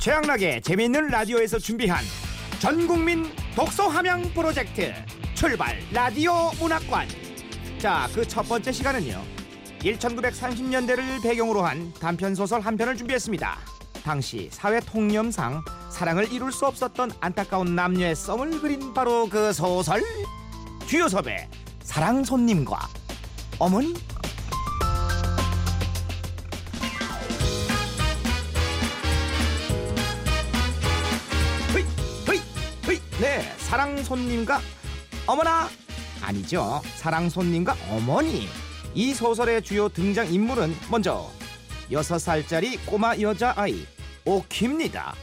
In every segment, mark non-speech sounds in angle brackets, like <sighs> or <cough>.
최양락의 재미있는 라디오에서 준비한 전국민 독서 함양 프로젝트 출발 라디오 문학관. 자 그 첫 번째 시간은요. 1930년대를 배경으로 한 단편 소설 한 편을 준비했습니다. 당시 사회 통념상 사랑을 이룰 수 없었던 안타까운 남녀의 썸을 그린 바로 그 소설 주요섭의 사랑 손님과 어머니 사랑 손님과 어머나 아니죠. 사랑 손님과 어머니. 이 소설의 주요 등장 인물은 먼저 여섯 살짜리 꼬마 여자 아이 오키입니다.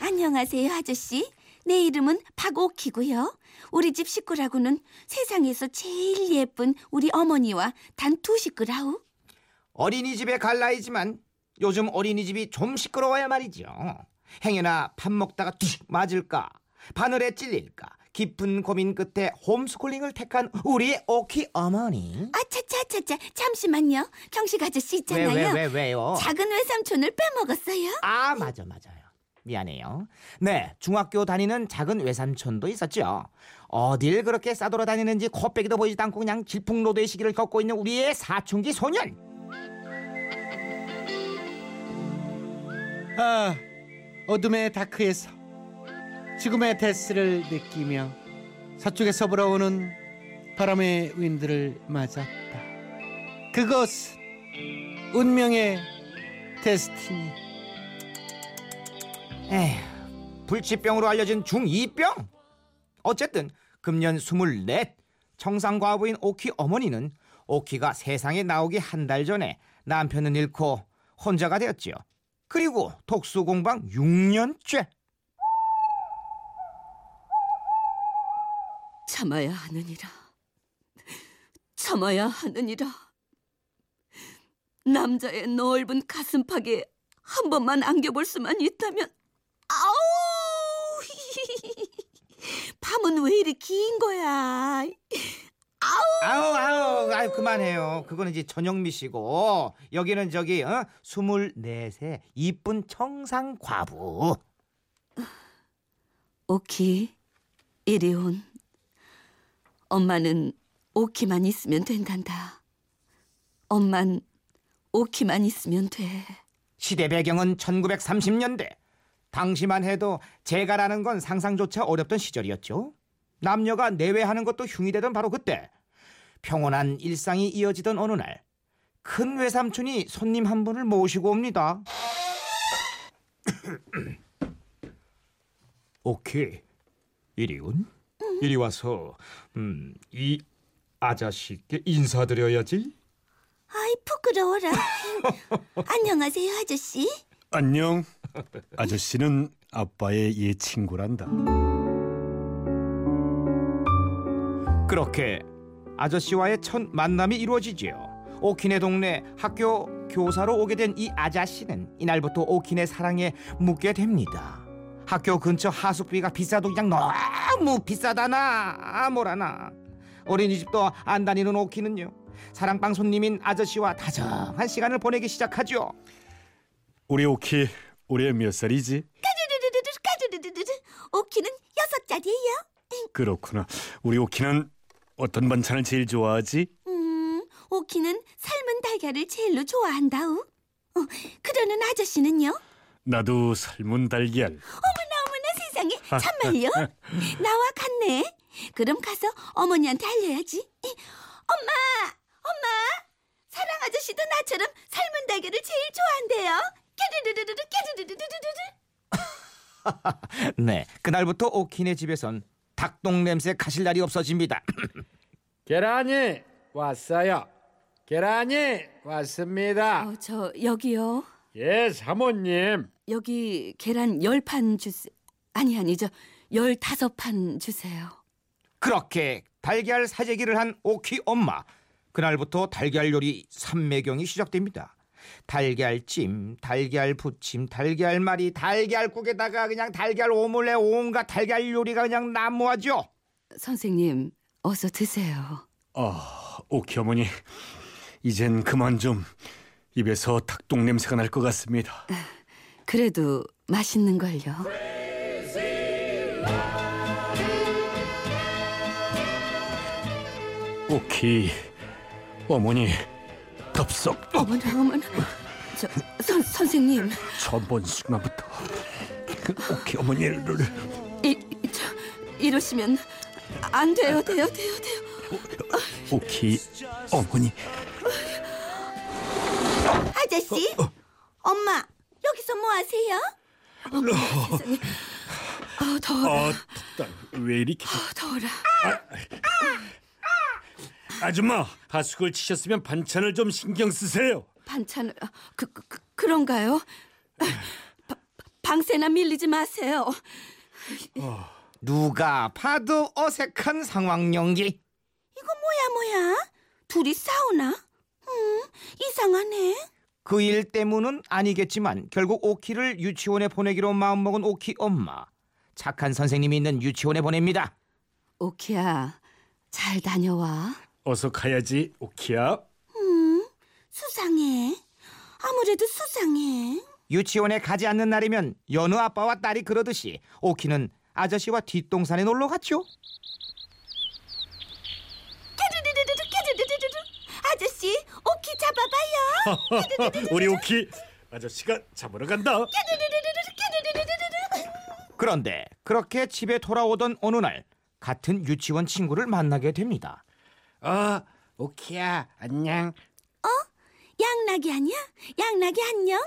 안녕하세요, 아저씨. 내 이름은 박오키고요. 우리 집 식구라고는 세상에서 제일 예쁜 우리 어머니와 단 두 식구라우. 어린이집에 갈 나이지만 요즘 어린이집이 좀 시끄러워야 말이죠. 행여나 밥 먹다가 툭 맞을까 바늘에 찔릴까 깊은 고민 끝에 홈스쿨링을 택한 우리 오키 어머니. 아차차차차 잠시만요. 경식 아저씨 있잖아요. 왜 왜 왜 왜요? 작은 외삼촌을 빼먹었어요. 아 맞아 맞아요. 미안해요. 네 중학교 다니는 작은 외삼촌도 있었죠. 어딜 그렇게 싸돌아 다니는지 코빼기도 보이지도 않고 그냥 질풍노도의 시기를 겪고 있는 우리의 사춘기 소년. 아, 어둠의 다크에서 지금의 데스를 느끼며 서쪽에서 불어오는 바람의 윈드를 맞았다. 그것은 운명의 데스티니. 에휴, 불치병으로 알려진 중2병. 어쨌든 금년 24 청상과부인 오키 어머니는 오키가 세상에 나오기 한 달 전에 남편을 잃고 혼자가 되었지요. 그리고 독수공방 6년째. 참아야 하느니라. 참아야 하느니라. 남자의 넓은 가슴팍에 한 번만 안겨볼 수만 있다면 아우 <laughs> 밤은 왜 이리 긴 거야 아우 아우 아유 그만해요. 그거는 이제 전영미 씨고 여기는 저기 어? 24세 이쁜 청상 과부. 오키 이리 온 엄마는 오키만 있으면 된단다 엄만 오키만 있으면 돼 시대 배경은 1930년대. 당시만 해도 재가라는 건 상상조차 어렵던 시절이었죠. 남녀가 내외하는 것도 흉이 되던 바로 그때. 평온한 일상이 이어지던 어느 날. 큰 외삼촌이 손님 한 분을 모시고 옵니다. <coughs> 오케이. 이리 온. 이리 와서 음, 이 아저씨께 인사드려야지. 아이 부끄러워라 <laughs> 안녕하세요 아저씨 안녕. 아저씨는 아빠의 옛 친구란다. 그렇게 아저씨와의 첫 만남이 이루어지지요. 오키네 동네 학교 교사로 오게 된 이 아저씨는 이날부터 오키네 사랑에 묻게 됩니다. 학교 근처 하숙비가 비싸도 그냥 너무 비싸다나 아, 뭐라나 어린이집도 안 다니는 오키는요 사랑방 손님인 아저씨와 다정한 시간을 보내기 시작하죠. 우리 오키 올해 몇 살이지? 까르르르르 오키는 여섯 살이에요 그렇구나. 우리 오키는 어떤 반찬을 제일 좋아하지? 음 오키는 삶은 달걀을 제일로 좋아한다우 어, 그러는 아저씨는요 나도 삶은 달걀. 세상에 참말요? 나와 같네. 그럼 가서 어머니한테 알려야지. 엄마, 엄마, 사랑 아저씨도 나처럼 삶은 달걀을 제일 좋아한대요. 깨르르르르르 깨르르르르르. <laughs> 네 그날부터 오키네 집에선 닭똥 냄새 가실 날이 없어집니다. <laughs> 계란이 왔어요. 계란이 왔습니다. 어, 저 여기요. 예, 사모님. 여기 계란 열판 주세요. 아니 아니죠. 열 다섯 판 주세요. 그렇게 달걀 사재기를 한 오키 엄마. 그날부터 달걀 요리 삼매경이 시작됩니다. 달걀찜, 달걀 부침, 달걀말이, 달걀국에다가 그냥 달걀 오믈렛 온갖 달걀 요리가 그냥 난무하죠. 선생님, 어서 드세요. 아, 오키 어머니. 이젠 그만 좀 입에서 닭똥 냄새가 날 것 같습니다. 그래도 맛있는 걸요. 오키 어머니 덥석 어머나 어머나. 저 선, 선생님 본 순간부터 그 오키 어머니를 이, 저, 이러시면 안 돼요 돼요 돼요 돼요. 오키 어머니 아저씨, 엄마 여기서 뭐 하세요? 어머, 세상에. 아 더워라 아 덥다 왜 이렇게 덥- 아, 더워라. 아 줌마 하숙을 치셨으면 반찬을 좀 신경 쓰세요 반찬을 아, 그, 그, 그 그런가요? 바, 방세나 밀리지 마세요. 누가 봐도 어색한 상황 연기. 이거 뭐야 뭐야? 둘이 싸우나? 음 이상하네. 그 일 때문은 아니겠지만 결국 오키를 유치원에 보내기로 마음먹은 오키 엄마. 착한 선생님이 있는 유치원에 보냅니다. 오키야 잘 다녀와. 어서 가야지 오키야 음 수상해. 아무래도 수상해. 유치원에 가지 않는 날이면 여느 아빠와 딸이 그러듯이 오키는 아저씨와 뒷동산에 놀러 갔죠. 르르르르르 르르르르르 아저씨 오키 잡아봐요. <laughs> 우리 오키 아저씨가 잡으러 간다 르르르르르 르르르르르 그런데 그렇게 집에 돌아오던 어느 날 같은 유치원 친구를 만나게 됩니다. 어, 오키야, 안녕. 양락이 아니야? 양락이 안녕?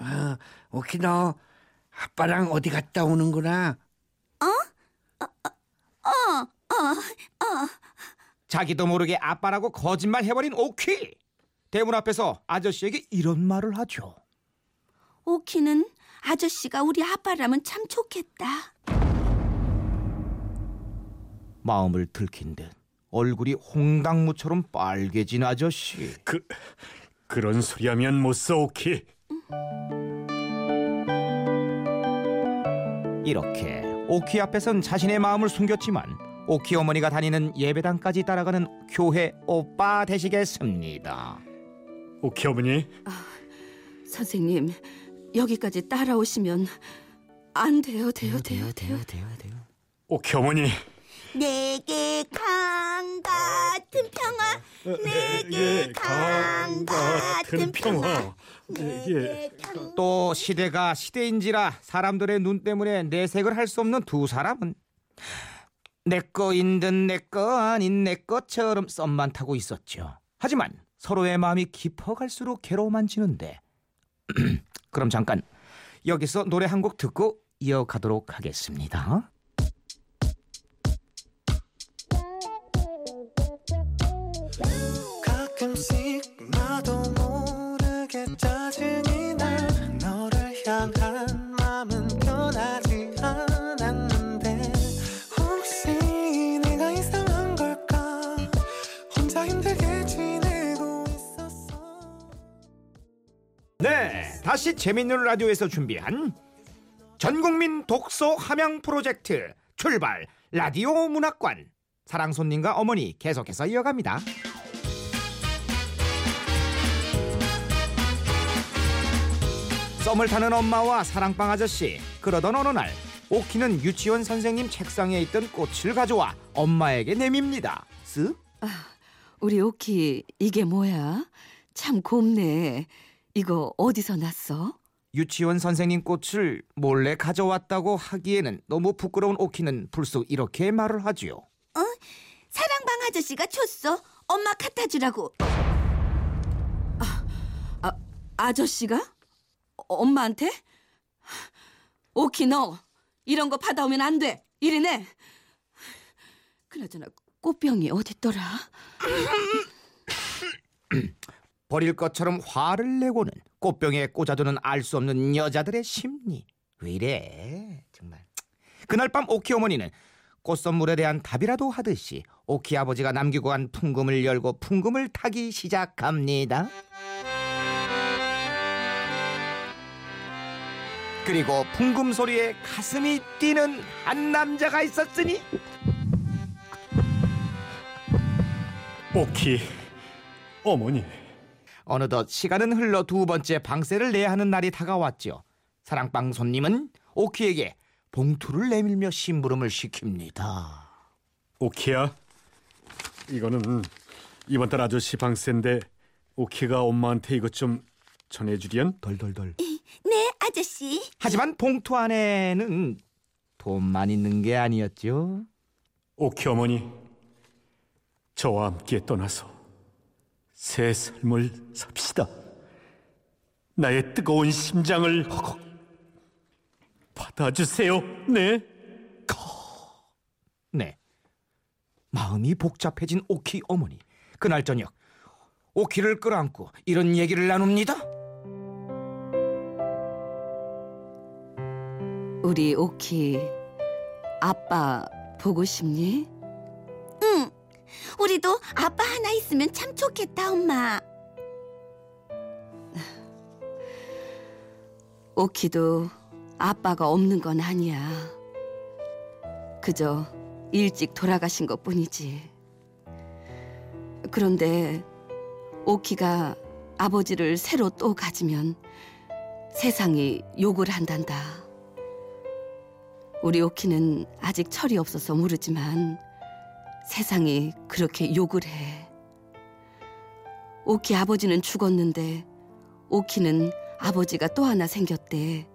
어, 오키 너 아빠랑 어디 갔다 오는구나. 자기도 모르게 아빠라고 거짓말 해버린 오키. 대문 앞에서 아저씨에게 이런 말을 하죠. 오키는 아저씨가 우리 아빠라면 참 좋겠다. 마음을 들킨 듯 얼굴이 홍당무처럼 빨개진 아저씨. 그 그런 소리 하면 못 써 오키. 이렇게 오키 앞에선 자신의 마음을 숨겼지만 오키 어머니가 다니는 예배당까지 따라가는 교회 오빠 되시겠습니다. 오키 어머니. 선생님 여기까지 따라오시면 안 돼요 돼요 돼요 돼요 오키 어머니. 내게 강 같은 평화 내게 강 같은 평화 예. 또 시대가 시대인지라 사람들의 눈 때문에 내색을 할 수 없는 두 사람은 내 거인 듯 내 거 아닌 내 것처럼 썸만 타고 있었죠. 하지만 서로의 마음이 깊어갈수록 괴로워만 지는데 <clears throat> 그럼 잠깐 여기서 노래 한 곡 듣고 이어가도록 하겠습니다. 가끔씩 나도 모르게 짜증이 나. 너를 향한 마음은 변하지 않았는데 혹시 내가 이상한 걸까? 혼자 힘들게 지내고 있었어. 네, 다시 재밌는 라디오에서 준비한 전국민 독서 함양 프로젝트 출발 라디오 문학관. 사랑 손님과 어머니 계속해서 이어갑니다. 썸을 타는 엄마와 사랑방 아저씨 그러던 어느 날 오키는 유치원 선생님 책상에 있던 꽃을 가져와 엄마에게 내밉니다. 쓱 우리 오키 이게 뭐야? 참 곱네. 이거 어디서 났어? 유치원 선생님 꽃을 몰래 가져왔다고 하기에는 너무 부끄러운 오키는 불쑥 이렇게 말을 하지요. 사랑방 아저씨가 줬어. 엄마 갖다 주라고. 아, 아 아저씨가? 어, 엄마한테? 오키 너 이런 거 받아오면 안 돼. 이리네. 그나저나 꽃병이 어딨더라? <clears throat> 버릴 것처럼 화를 내고는 꽃병에 꽂아두는 알 수 없는 여자들의 심리. 왜 이래? 정말. 그날 밤 오키 어머니는 꽃 선물에 대한 답이라도 하듯이 오키 아버지가 남기고 간 풍금을 열고 풍금을 타기 시작합니다. 그리고 풍금 소리에 가슴이 뛰는 한 남자가 있었으니 오키 어머니 어느덧 시간은 흘러 두 번째 방세를 내야 하는 날이 다가왔죠. 사랑방 손님은 오키에게 봉투를 내밀며 심부름을 시킵니다. 오키야, 이거는 이번 달 아저씨 방세인데 오키가 엄마한테 이것 좀 전해주련. 덜덜덜. 네, 아저씨. 하지만 봉투 안에는 돈만 있는 게 아니었죠. 오키 어머니, 저와 함께 떠나서 새 삶을 삽시다. 나의 뜨거운 심장을 받아주세요. 네. 네. 마음이 복잡해진 오키 어머니. 그날 저녁 오키를 끌어안고 이런 얘기를 나눕니다. 우리 오키 아빠 보고 싶니? 응. 우리도 아빠 하나 있으면 참 좋겠다, 엄마. 오키도 아빠가 없는 건 아니야. 그저 일찍 돌아가신 것 뿐이지. 그런데 오키가 아버지를 새로 또 가지면 세상이 욕을 한단다. 우리 오키는 아직 철이 없어서 모르지만 세상이 그렇게 욕을 해. 오키 아버지는 죽었는데 오키는 아버지가 또 하나 생겼대.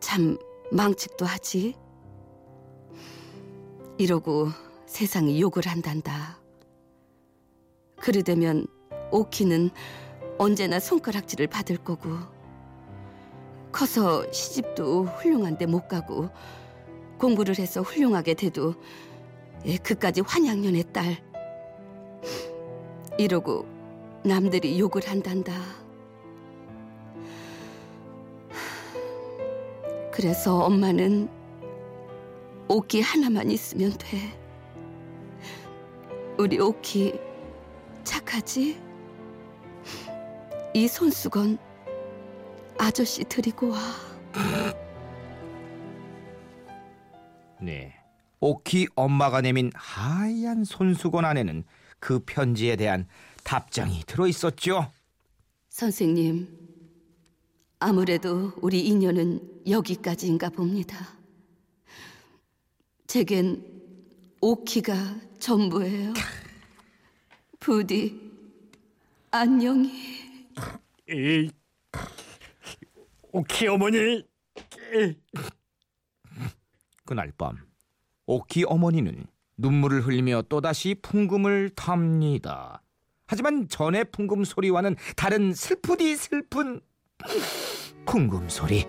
참 망측도 하지. 이러고 세상이 욕을 한단다. 그러되면 오키는 언제나 손가락질을 받을 거고 커서 시집도 훌륭한데 못 가고 공부를 해서 훌륭하게 돼도 예, 그까지 환양년의 딸 이러고 남들이 욕을 한단다. 그래서 엄마는 오키 하나만 있으면 돼. 우리 오키 착하지? 이 손수건 아저씨 드리고 와. 네. 오키 엄마가 내민 하얀 손수건 안에는 그 편지에 대한 답장이 들어 있었죠. 선생님, 아무래도 우리 인연은 여기까지인가 봅니다. 제겐 오키가 전부예요. 부디 안녕히. 에이, 오키 어머니. 에이. 그날 밤 오키 어머니는 눈물을 흘리며 또다시 풍금을 탑니다. 하지만 전의 풍금 소리와는 다른 슬프디 슬픈 풍금 소리.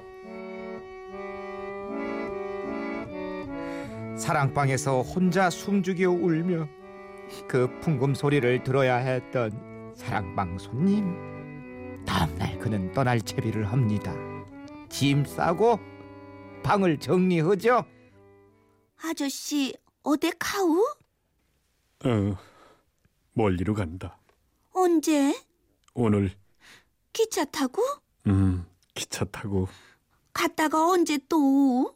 사랑방에서 혼자 숨죽여 울며 그 풍금 소리를 들어야 했던 사랑방 손님. 다음날 그는 떠날 채비를 합니다. 짐 싸고 방을 정리하죠. 아저씨, 어디 가우? 어, 멀리로 간다. 언제? 오늘 기차 타고? 음 기차 타고 갔다가 언제 또?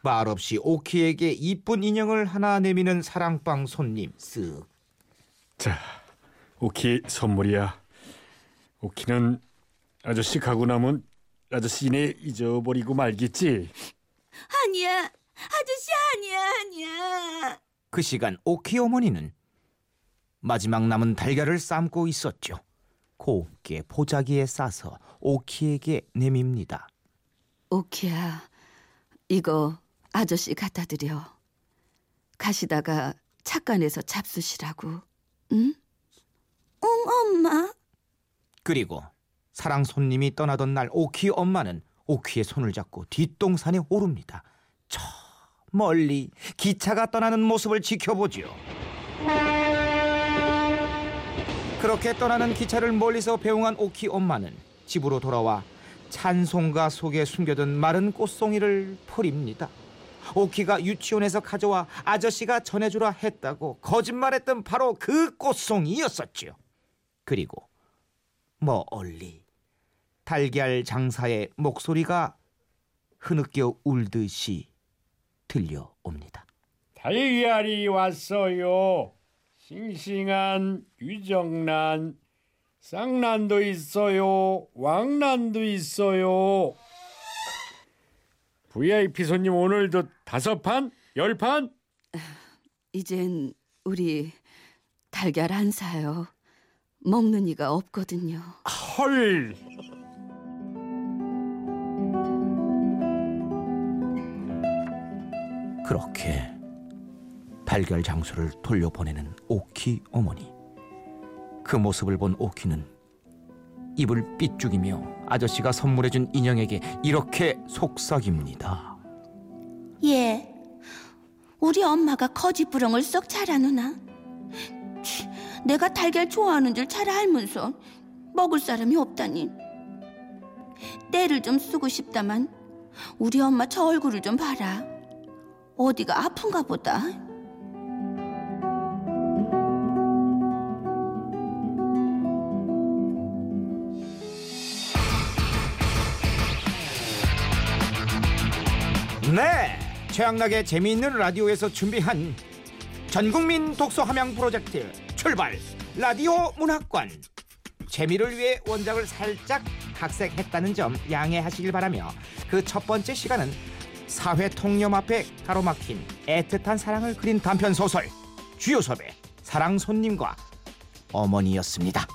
말없이 오키에게 이쁜 인형을 하나 내미는 사랑방 손님 쓱 자 오키 선물이야. 오키는 아저씨 가고 나면 아저씨네 잊어버리고 말겠지. 아니야. 아저씨 아니야, 아니야. 그 시간 오키 어머니는 마지막 남은 달걀을 삶고 있었죠. 곱게 보자기에 싸서 오키에게 내밉니다. 오키야, 이거 아저씨 갖다 드려. 가시다가 착간에서 잡수시라고. 응? 응, 엄마. 그리고 사랑 손님이 떠나던 날 오키 엄마는 오키의 손을 잡고 뒷동산에 오릅니다. 저 멀리 기차가 떠나는 모습을 지켜보지요. 그렇게 떠나는 기차를 멀리서 배웅한 오키 엄마는 집으로 돌아와 찬송가 속에 숨겨둔 마른 꽃송이를 버립니다. 오키가 유치원에서 가져와 아저씨가 전해주라 했다고 거짓말했던 바로 그 꽃송이였었죠. 그리고 멀리 달걀 장사의 목소리가 흐느껴 울듯이 들려옵니다. 달걀이 왔어요. 싱싱한 유정란, 쌍란도 있어요. 왕란도 있어요. VIP 손님 오늘도 다섯 판? 열 판? <sighs> 이젠 우리 달걀 안 사요. 먹는 이가 없거든요. 헐. 그렇게 달걀 장소를 돌려보내는 오키 어머니. 그 모습을 본 오키는 입을 삐죽이며 아저씨가 선물해준 인형에게 이렇게 속삭입니다. 예. 우리 엄마가 거짓부렁을 썩 잘하누나. 치, 내가 달걀 좋아하는 줄 잘 알면서 먹을 사람이 없다니. 때를 좀 쓰고 싶다만 우리 엄마 저 얼굴을 좀 봐라. 어디가 아픈가 보다. 네, 최양락의 재미있는 라디오에서 준비한 전국민 독서 함양 프로젝트 출발 라디오 문학관 재미를 위해 원작을 살짝 각색했다는 점 양해하시길 바라며 그 첫 번째 시간은 사회 통념 앞에 가로막힌 애틋한 사랑을 그린 단편 소설 주요섭의 사랑 손님과 어머니였습니다.